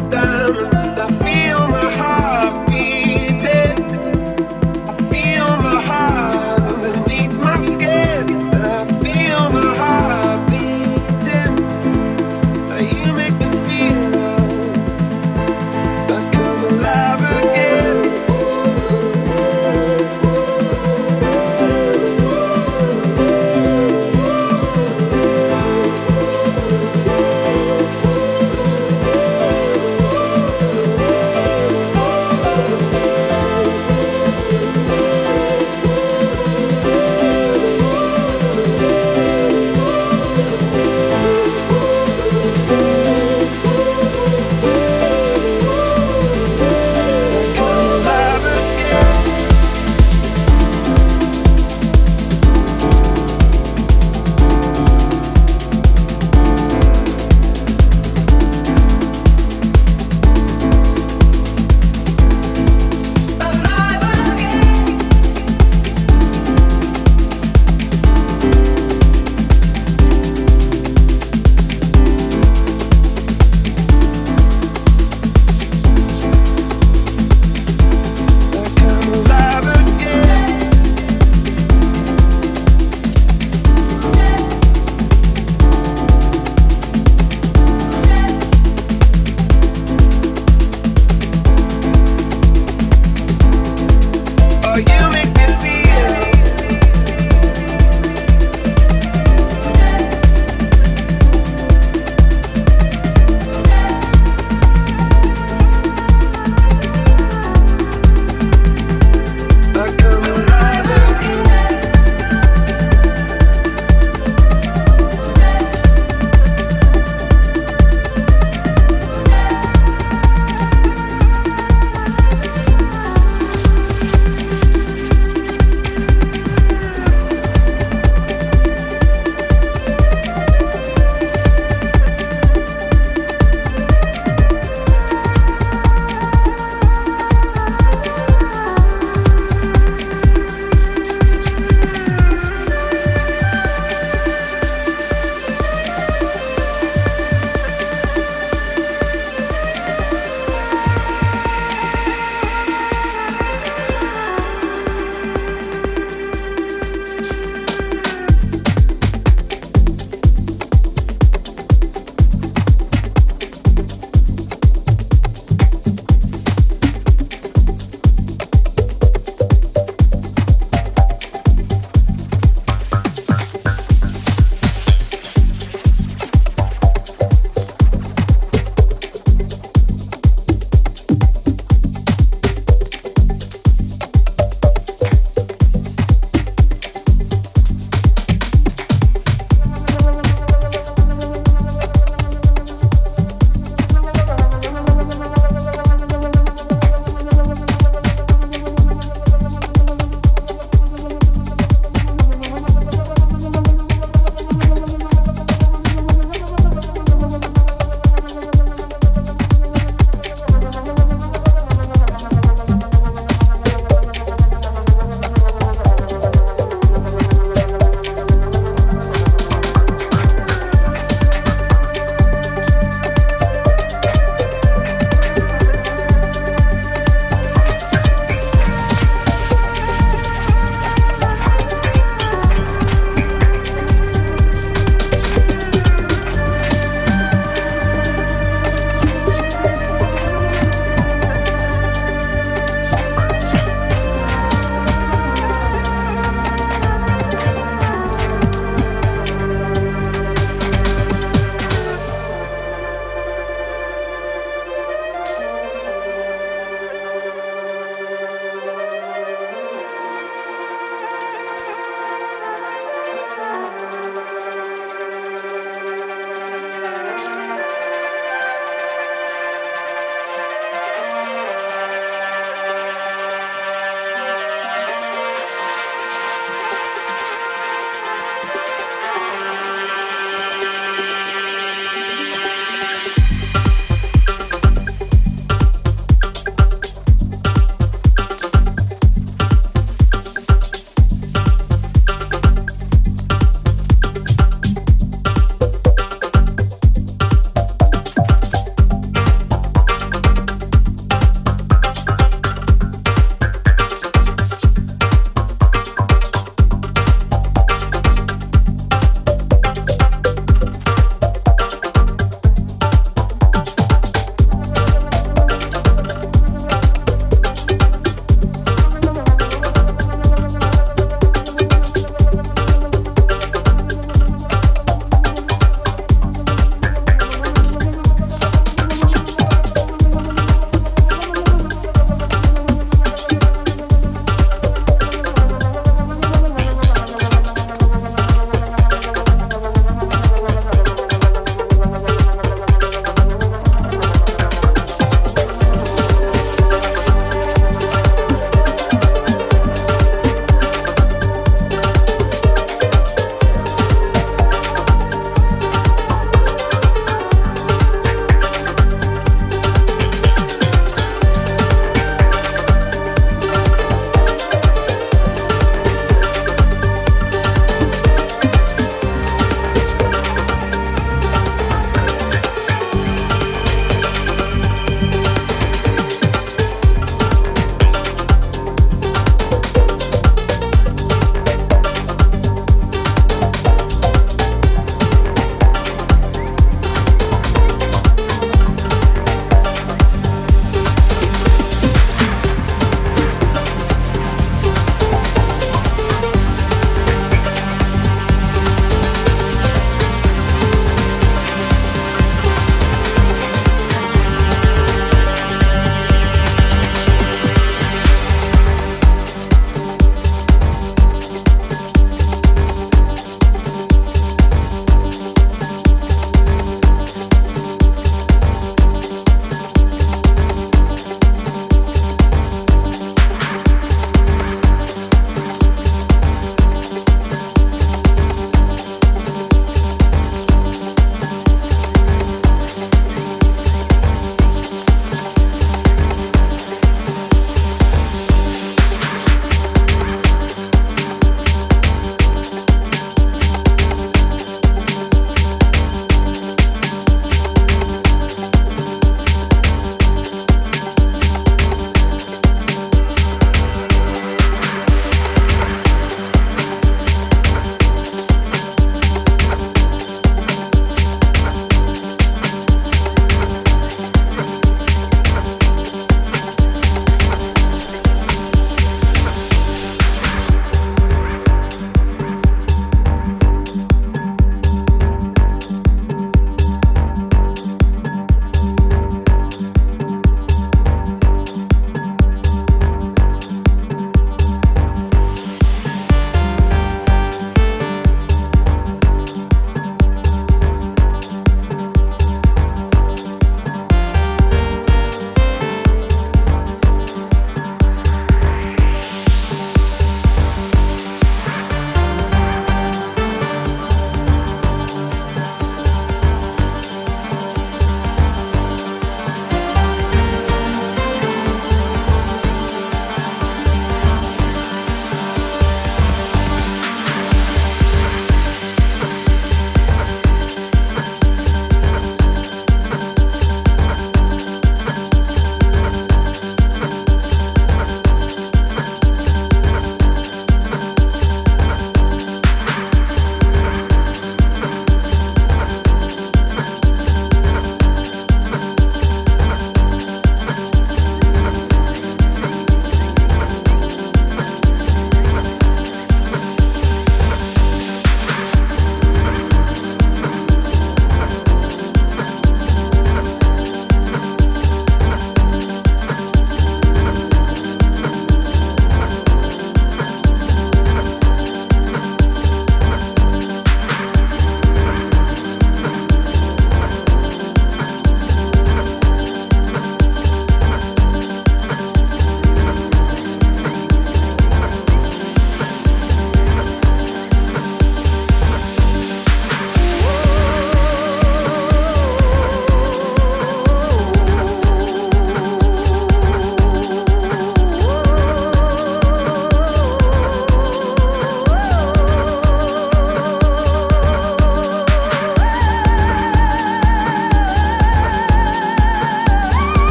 diamonds.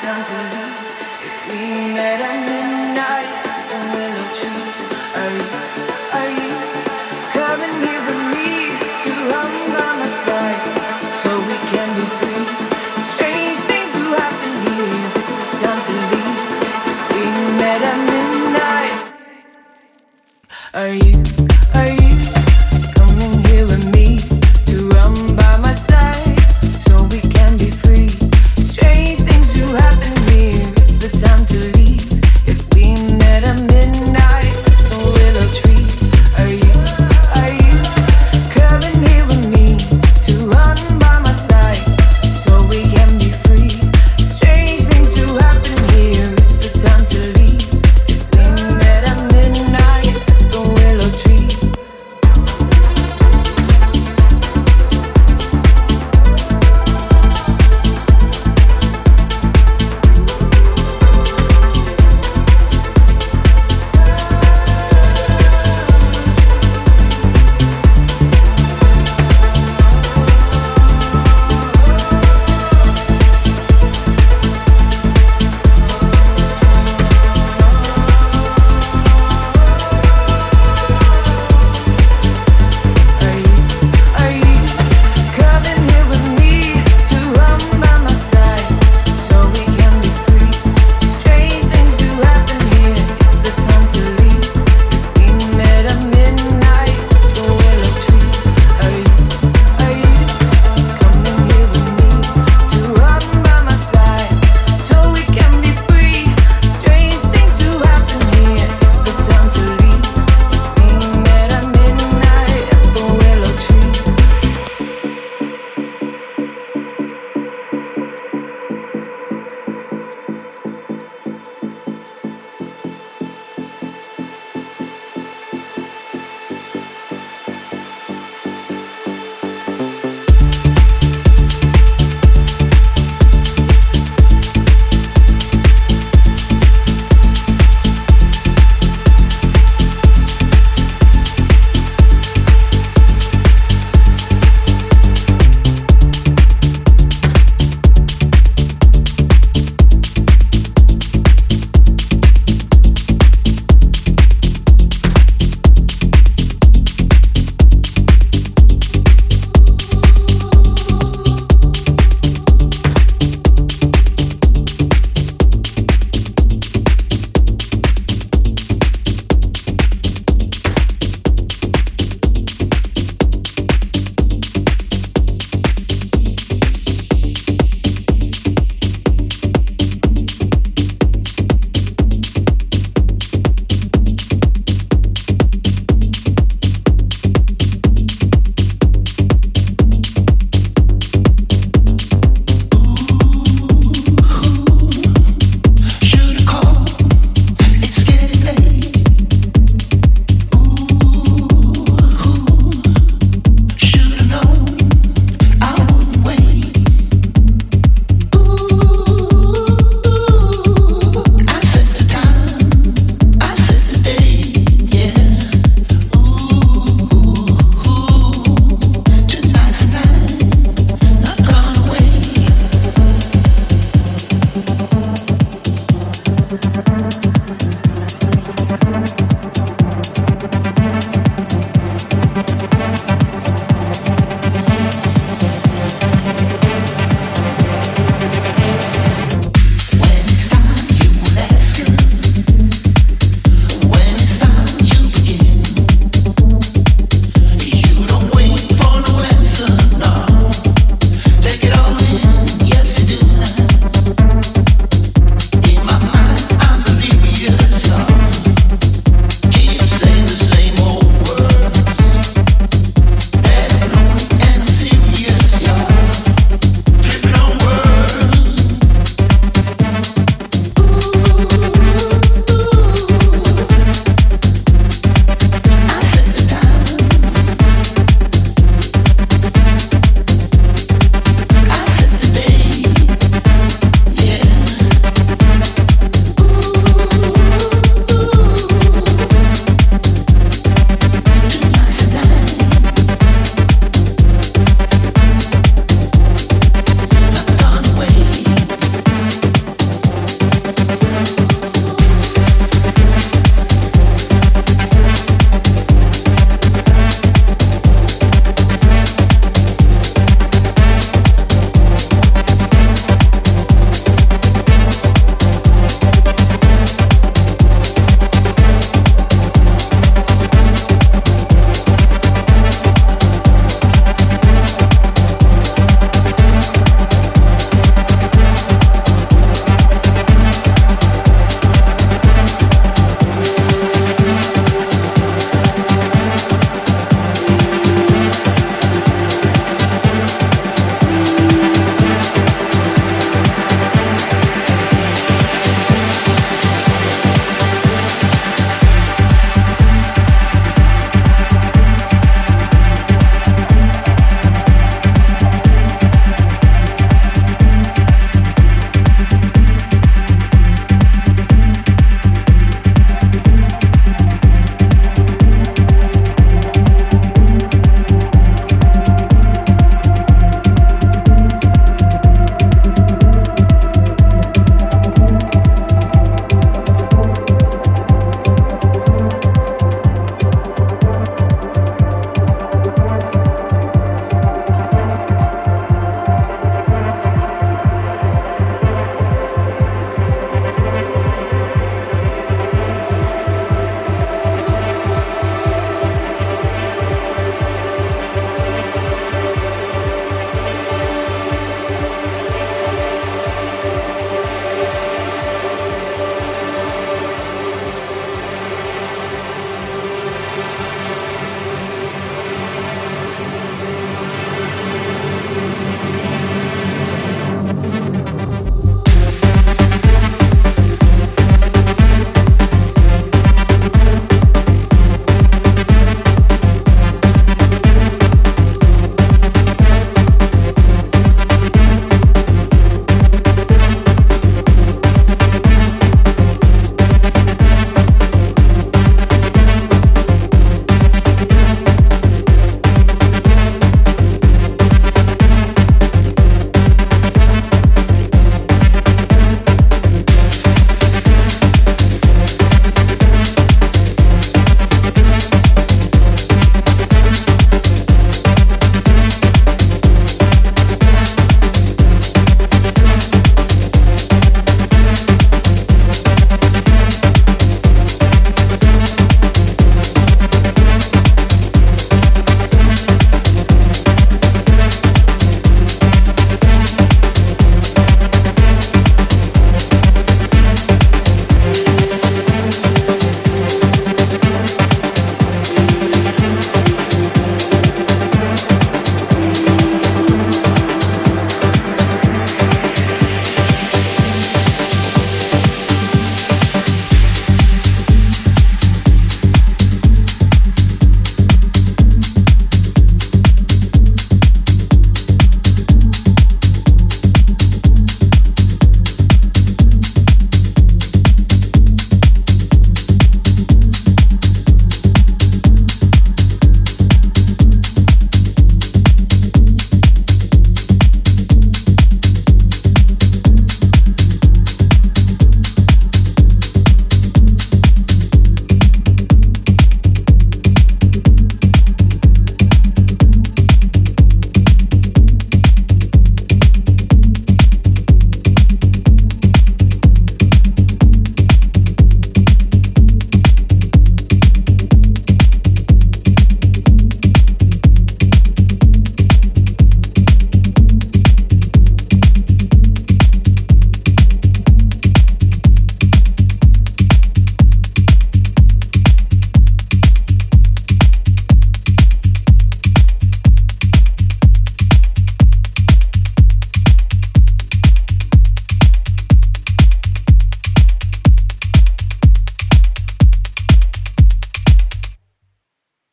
Time to leave. If we met at midnight